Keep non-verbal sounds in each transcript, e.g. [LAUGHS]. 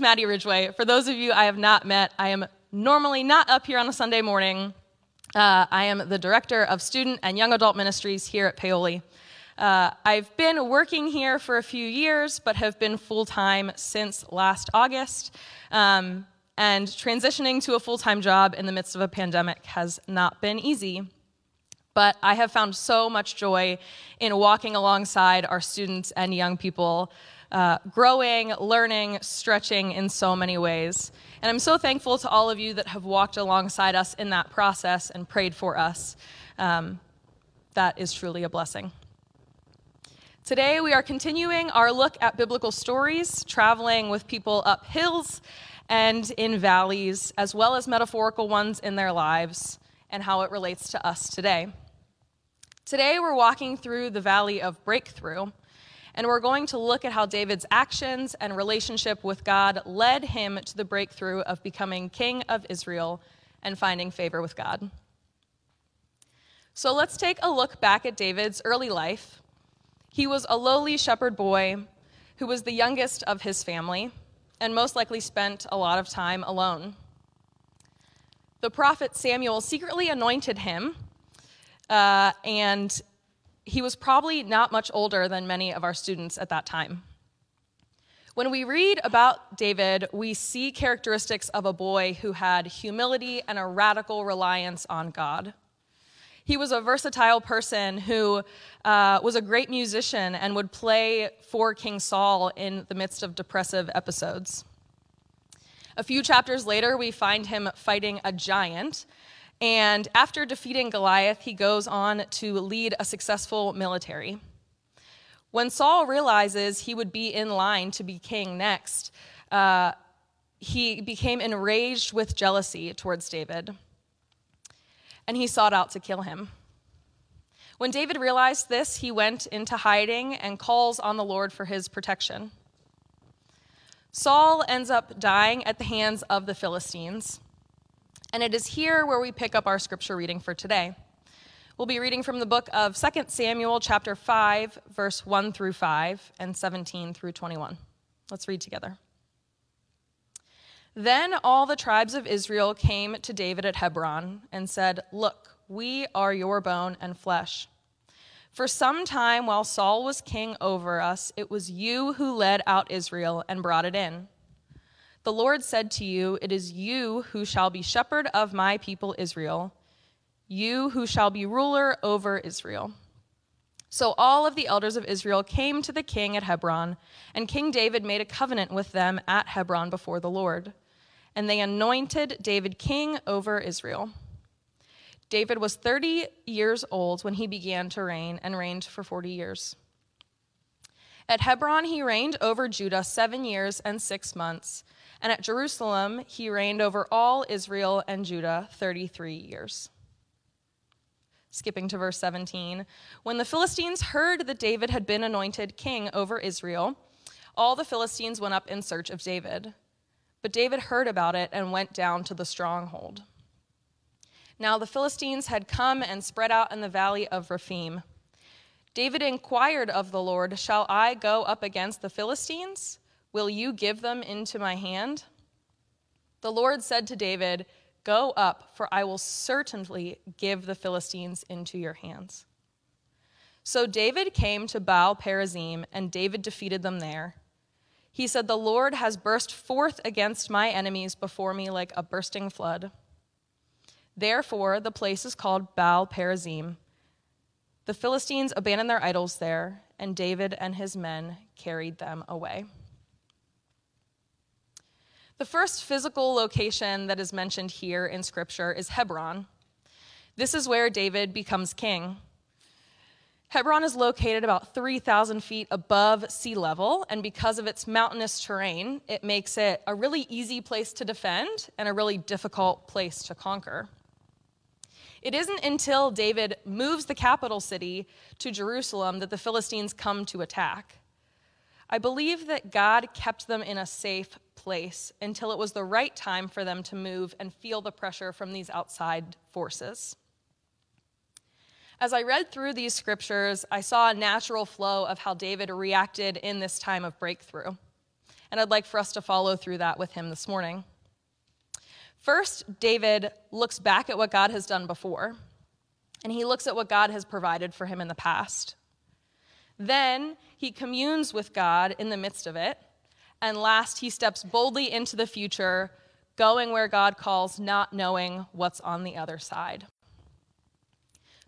Maddie Ridgway. For those of you I have not met, I am normally not up here on a Sunday morning. Uh, I am the director of student and young adult ministries here at Paoli. Uh, I've been working here for a few years, but have been full time since last August. Um, and transitioning to a full time job in the midst of a pandemic has not been easy. But I have found so much joy in walking alongside our students and young people uh, growing, learning, stretching in so many ways. And I'm so thankful to all of you that have walked alongside us in that process and prayed for us. Um, that is truly a blessing. Today, we are continuing our look at biblical stories, traveling with people up hills and in valleys, as well as metaphorical ones in their lives, and how it relates to us today. Today, we're walking through the valley of breakthrough, and we're going to look at how David's actions and relationship with God led him to the breakthrough of becoming king of Israel and finding favor with God. So let's take a look back at David's early life. He was a lowly shepherd boy who was the youngest of his family and most likely spent a lot of time alone. The prophet Samuel secretly anointed him, uh, and he was probably not much older than many of our students at that time. When we read about David, we see characteristics of a boy who had humility and a radical reliance on God. He was a versatile person who uh, was a great musician and would play for King Saul in the midst of depressive episodes. A few chapters later, we find him fighting a giant and after defeating Goliath, he goes on to lead a successful military. When Saul realizes he would be in line to be king next, uh, he became enraged with jealousy towards David, and he sought out to kill him. When David realized this, he went into hiding and calls on the Lord for his protection. Saul ends up dying at the hands of the Philistines. And it is here where we pick up our scripture reading for today. We'll be reading from the book of 2 Samuel, chapter 5, verse 1 through 5, and 17 through 21. Let's read together. Then all the tribes of Israel came to David at Hebron and said, Look, we are your bone and flesh. For some time while Saul was king over us, it was you who led out Israel and brought it in. The Lord said to you, It is you who shall be shepherd of my people Israel, you who shall be ruler over Israel. So all of the elders of Israel came to the king at Hebron, and King David made a covenant with them at Hebron before the Lord. And they anointed David king over Israel. David was 30 years old when he began to reign and reigned for 40 years. At Hebron, he reigned over Judah seven years and six months. And at Jerusalem, he reigned over all Israel and Judah 33 years. Skipping to verse 17. When the Philistines heard that David had been anointed king over Israel, all the Philistines went up in search of David. But David heard about it and went down to the stronghold. Now the Philistines had come and spread out in the valley of Rephaim. David inquired of the Lord, Shall I go up against the Philistines? Will you give them into my hand? The Lord said to David, Go up, for I will certainly give the Philistines into your hands. So David came to Baal Perazim, and David defeated them there. He said, The Lord has burst forth against my enemies before me like a bursting flood. Therefore, the place is called Baal Perazim. The Philistines abandoned their idols there, and David and his men carried them away. The first physical location that is mentioned here in Scripture is Hebron. This is where David becomes king. Hebron is located about 3,000 feet above sea level, and because of its mountainous terrain, it makes it a really easy place to defend and a really difficult place to conquer. It isn't until David moves the capital city to Jerusalem that the Philistines come to attack. I believe that God kept them in a safe place until it was the right time for them to move and feel the pressure from these outside forces. As I read through these scriptures, I saw a natural flow of how David reacted in this time of breakthrough. and I'd like for us to follow through that with him this morning. First, David looks back at what God has done before, and he looks at what God has provided for him in the past. Then he communes with God in the midst of it. And last, he steps boldly into the future, going where God calls, not knowing what's on the other side.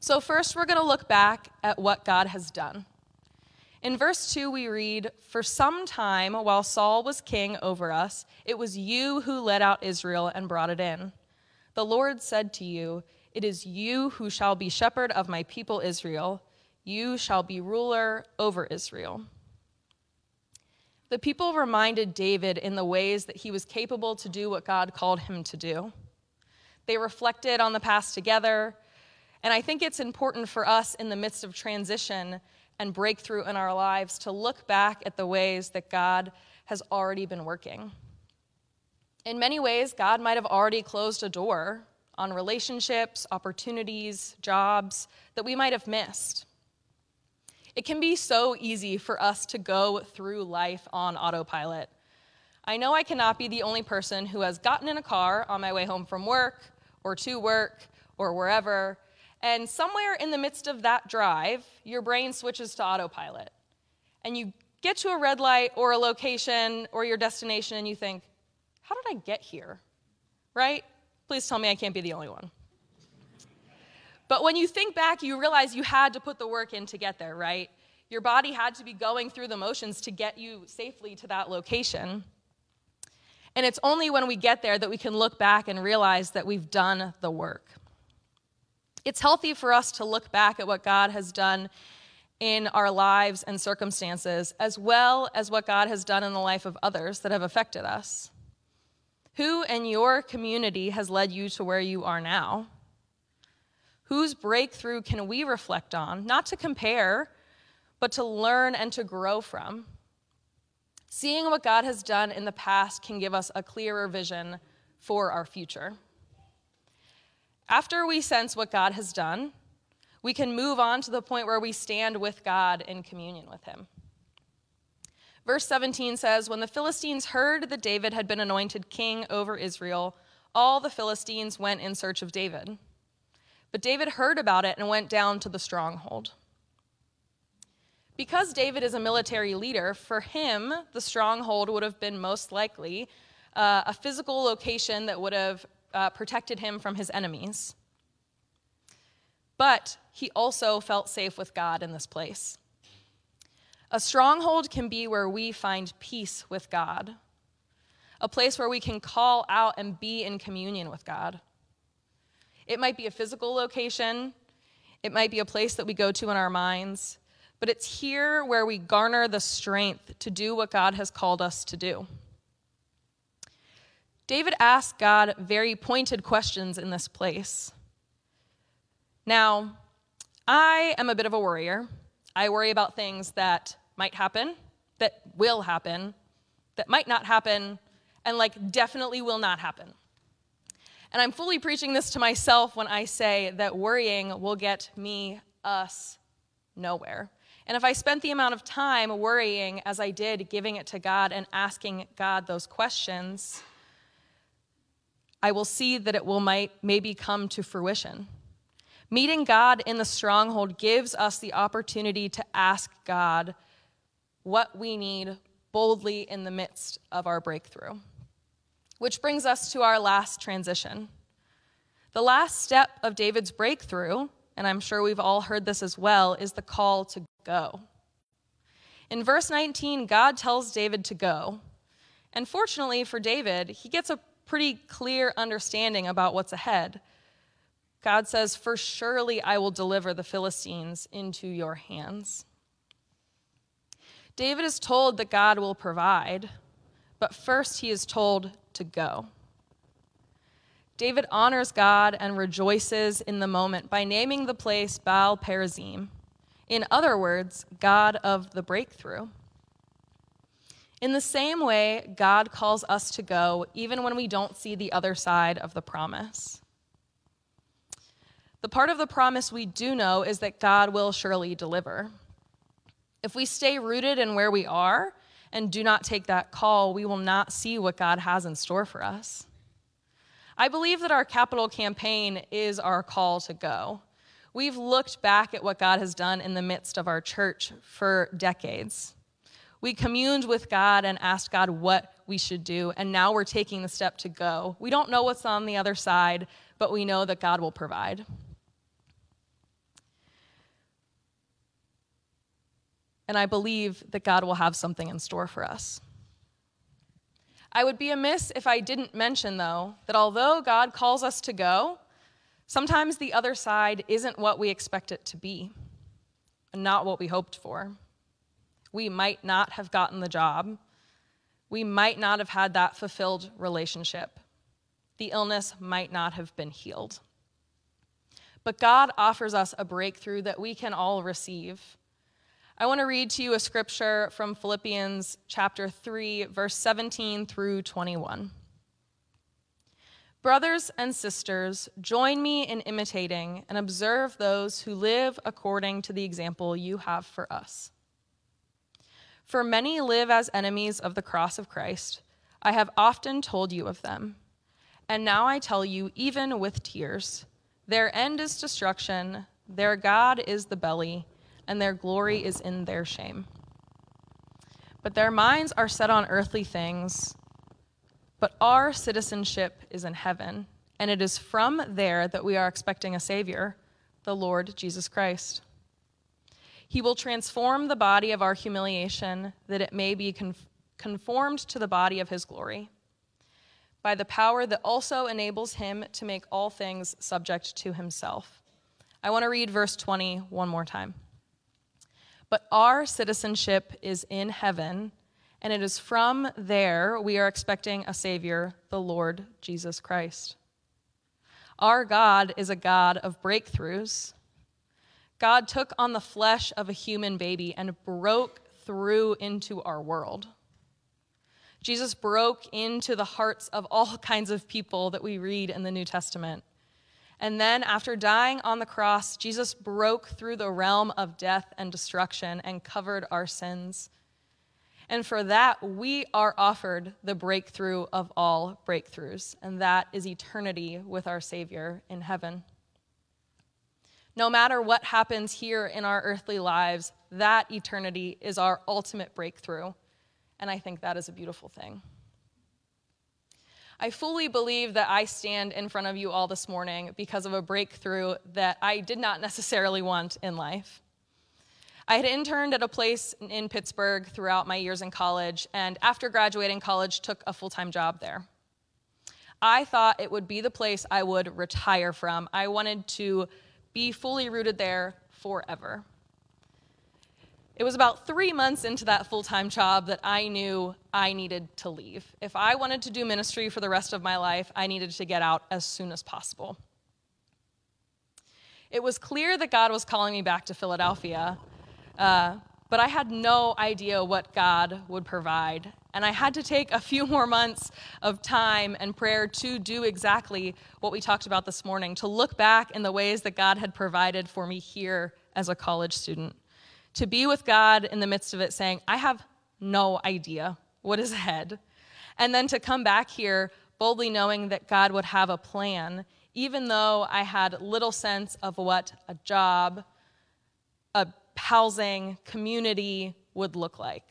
So, first, we're going to look back at what God has done. In verse 2, we read, For some time while Saul was king over us, it was you who led out Israel and brought it in. The Lord said to you, It is you who shall be shepherd of my people Israel. You shall be ruler over Israel. The people reminded David in the ways that he was capable to do what God called him to do. They reflected on the past together, and I think it's important for us in the midst of transition and breakthrough in our lives to look back at the ways that God has already been working. In many ways, God might have already closed a door on relationships, opportunities, jobs that we might have missed. It can be so easy for us to go through life on autopilot. I know I cannot be the only person who has gotten in a car on my way home from work or to work or wherever and somewhere in the midst of that drive, your brain switches to autopilot. And you get to a red light or a location or your destination and you think, how did I get here? Right? Please tell me I can't be the only one. But when you think back, you realize you had to put the work in to get there, right? Your body had to be going through the motions to get you safely to that location. And it's only when we get there that we can look back and realize that we've done the work. It's healthy for us to look back at what God has done in our lives and circumstances, as well as what God has done in the life of others that have affected us. Who in your community has led you to where you are now? Whose breakthrough can we reflect on, not to compare, but to learn and to grow from? Seeing what God has done in the past can give us a clearer vision for our future. After we sense what God has done, we can move on to the point where we stand with God in communion with Him. Verse 17 says When the Philistines heard that David had been anointed king over Israel, all the Philistines went in search of David. But David heard about it and went down to the stronghold. Because David is a military leader, for him, the stronghold would have been most likely uh, a physical location that would have uh, protected him from his enemies. But he also felt safe with God in this place. A stronghold can be where we find peace with God, a place where we can call out and be in communion with God. It might be a physical location, it might be a place that we go to in our minds, but it's here where we garner the strength to do what God has called us to do. David asked God very pointed questions in this place. Now, I am a bit of a worrier. I worry about things that might happen, that will happen, that might not happen, and like definitely will not happen. And I'm fully preaching this to myself when I say that worrying will get me, us, nowhere. And if I spent the amount of time worrying as I did, giving it to God and asking God those questions, I will see that it will might maybe come to fruition. Meeting God in the stronghold gives us the opportunity to ask God what we need boldly in the midst of our breakthrough. Which brings us to our last transition. The last step of David's breakthrough, and I'm sure we've all heard this as well, is the call to go. In verse 19, God tells David to go. And fortunately for David, he gets a pretty clear understanding about what's ahead. God says, For surely I will deliver the Philistines into your hands. David is told that God will provide, but first he is told to go. David honors God and rejoices in the moment by naming the place Baal Perazim. In other words, God of the breakthrough. In the same way, God calls us to go even when we don't see the other side of the promise. The part of the promise we do know is that God will surely deliver. If we stay rooted in where we are and do not take that call, we will not see what God has in store for us. I believe that our capital campaign is our call to go. We've looked back at what God has done in the midst of our church for decades. We communed with God and asked God what we should do, and now we're taking the step to go. We don't know what's on the other side, but we know that God will provide. And I believe that God will have something in store for us. I would be amiss if I didn't mention, though, that although God calls us to go, sometimes the other side isn't what we expect it to be, and not what we hoped for. We might not have gotten the job. We might not have had that fulfilled relationship. The illness might not have been healed. But God offers us a breakthrough that we can all receive I want to read to you a scripture from Philippians chapter 3, verse 17 through 21. Brothers and sisters, join me in imitating and observe those who live according to the example you have for us. For many live as enemies of the cross of Christ. I have often told you of them. And now I tell you, even with tears, their end is destruction, their God is the belly and their glory is in their shame. But their minds are set on earthly things, but our citizenship is in heaven, and it is from there that we are expecting a Savior, the Lord Jesus Christ. He will transform the body of our humiliation that it may be conformed to the body of his glory, by the power that also enables him to make all things subject to himself. I want to read verse 20 one more time. But our citizenship is in heaven, and it is from there we are expecting a Savior, the Lord Jesus Christ. Our God is a God of breakthroughs. God took on the flesh of a human baby and broke through into our world. Jesus broke into the hearts of all [LAUGHS] kinds of people that we read in the New Testament. And then, after dying on the cross, Jesus broke through the realm of death and destruction and covered our sins. And for that, we are offered the breakthrough of all breakthroughs, and that is eternity with our Savior in heaven. No matter what happens here in our earthly lives, that eternity is our ultimate breakthrough. And I think that is a beautiful thing. I fully believe that I stand in front of you all this morning because of a breakthrough that I did not necessarily want in life. I had interned at a place in Pittsburgh throughout my years in college, and after graduating college, took a full time job there. I thought it would be the place I would retire from. I wanted to be fully rooted there forever. It was about three months into that full time job that I knew I needed to leave. If I wanted to do ministry for the rest of my life, I needed to get out as soon as possible. It was clear that God was calling me back to Philadelphia, uh, but I had no idea what God would provide. And I had to take a few [LAUGHS] more months of time and prayer to do exactly what we talked about this morning, to look back in the ways that God had provided for me here as a college student to be with God in the midst of it, saying, I have no idea what is ahead. And then to come back here boldly knowing that God would have a plan, even though I had little sense of what a job, a housing, community would look like.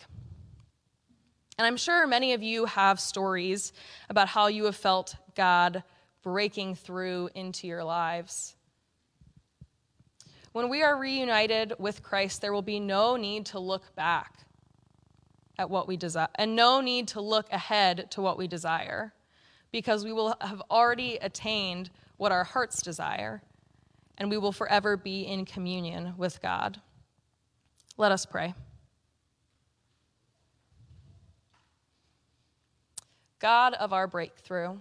And I'm sure many of you have stories about how you have felt God breaking through into your lives. When we are reunited with Christ, there will be no need to look back at what we desire and no need to look ahead to what we desire because we will have already attained what our hearts desire and we will forever be in communion with God. Let us pray. God of our breakthrough,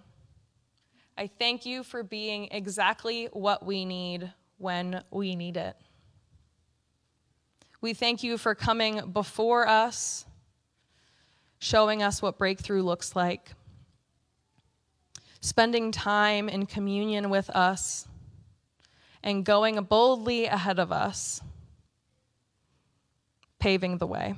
I thank you for being exactly what we need when we need it. We thank you for coming before us, showing us what breakthrough looks like, spending time in communion with us, and going boldly ahead of us, paving the way.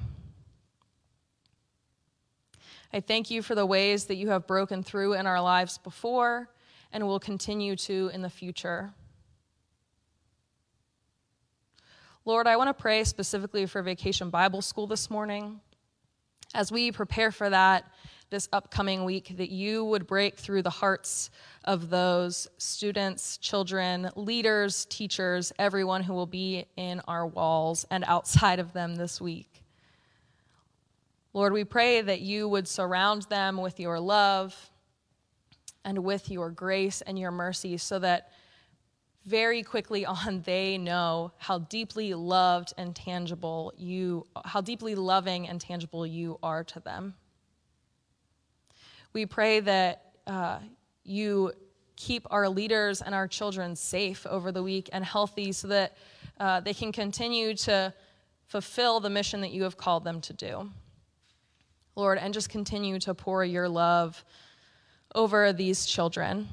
I thank you for the ways that you have broken through in our lives before and will continue to in the future. Lord, I want to pray specifically for Vacation Bible School this morning. As we prepare for that this upcoming week, that you would break through the hearts of those students, children, leaders, teachers, everyone who will be in our walls and outside of them this week. Lord, we pray that you would surround them with your love and with your grace and your mercy so that very quickly [LAUGHS] on they know how deeply loved and tangible you how deeply loving and tangible you are to them. We pray that uh, you keep our leaders and our children safe over the week and healthy so that uh, they can continue to fulfill the mission that you have called them to do. Lord and just continue to pour your love over these children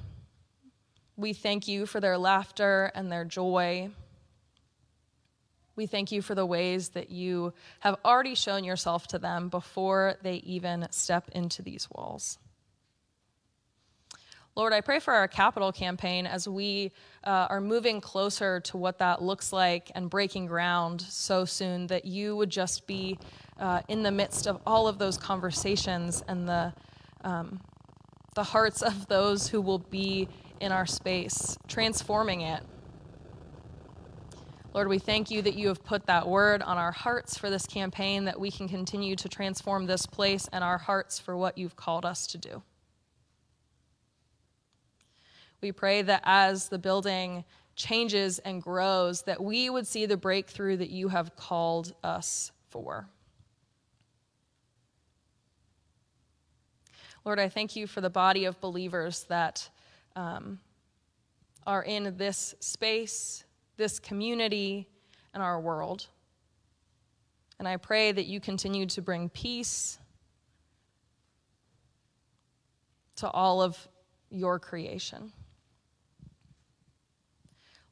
we thank you for their laughter and their joy. We thank you for the ways that you have already shown yourself to them before they even step into these walls. Lord, I pray for our capital campaign as we uh, are moving closer to what that looks like and breaking ground so soon, that you would just be uh, in the midst of all of those conversations and the, um, the hearts of those who will be in our space, transforming it. Lord, we thank you that you have put that word on our hearts for this campaign, that we can continue to transform this place and our hearts for what you've called us to do. We pray that as the building changes and grows, that we would see the breakthrough that you have called us for. Lord, I thank you for the body of believers that um, are in this space, this community, and our world. And I pray that you continue to bring peace to all of your creation.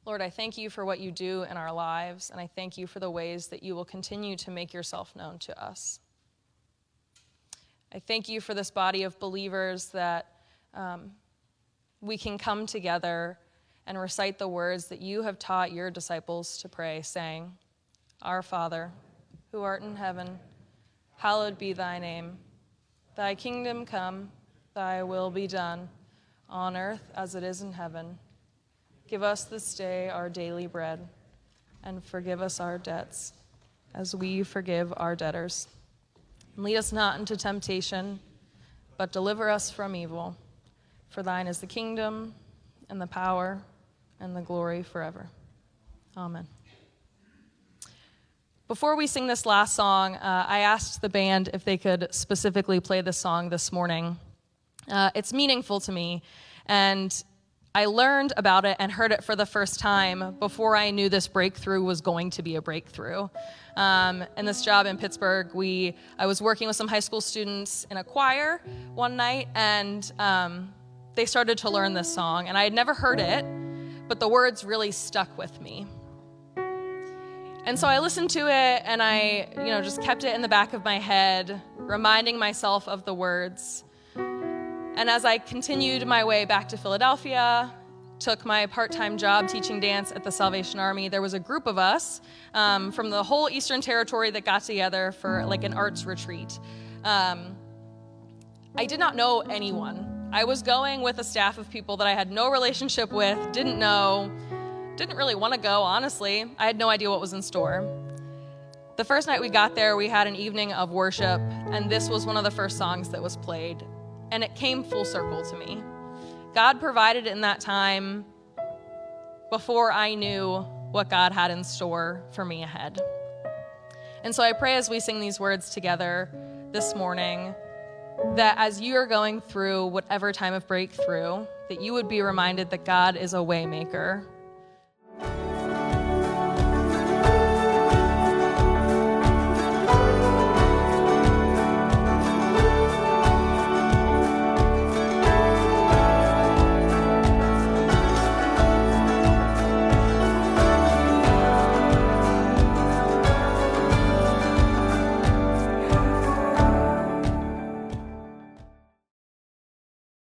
Lord, I thank you for what you do in our lives, and I thank you for the ways that you will continue to make yourself known to us. I thank you for this body of believers that um, we can come together and recite the words that you have taught your disciples to pray, saying, Our Father, who art in heaven, hallowed be thy name. Thy kingdom come, thy will be done, on earth as it is in heaven. Give us this day our daily bread, and forgive us our debts, as we forgive our debtors. Lead us not into temptation, but deliver us from evil. For thine is the kingdom, and the power, and the glory forever. Amen. Before we sing this last song, uh, I asked the band if they could specifically play this song this morning. Uh, it's meaningful to me, and I learned about it and heard it for the first time before I knew this breakthrough was going to be a breakthrough. Um, in this job in Pittsburgh, we I was working with some high school students in a choir one night, and um, they started to learn this song, and I had never heard it, but the words really stuck with me. And so I listened to it and I, you know, just kept it in the back of my head, reminding myself of the words. And as I continued my way back to Philadelphia, took my part time job teaching dance at the Salvation Army, there was a group of us um, from the whole Eastern Territory that got together for like an arts retreat. Um, I did not know anyone I was going with a staff of people that I had no relationship with, didn't know, didn't really want to go, honestly. I had no idea what was in store. The first night we got there, we had an evening of worship, and this was one of the first songs that was played. And it came full circle to me. God provided in that time before I knew what God had in store for me ahead. And so I pray as we sing these words together this morning that as you are going through whatever time of breakthrough, that you would be reminded that God is a waymaker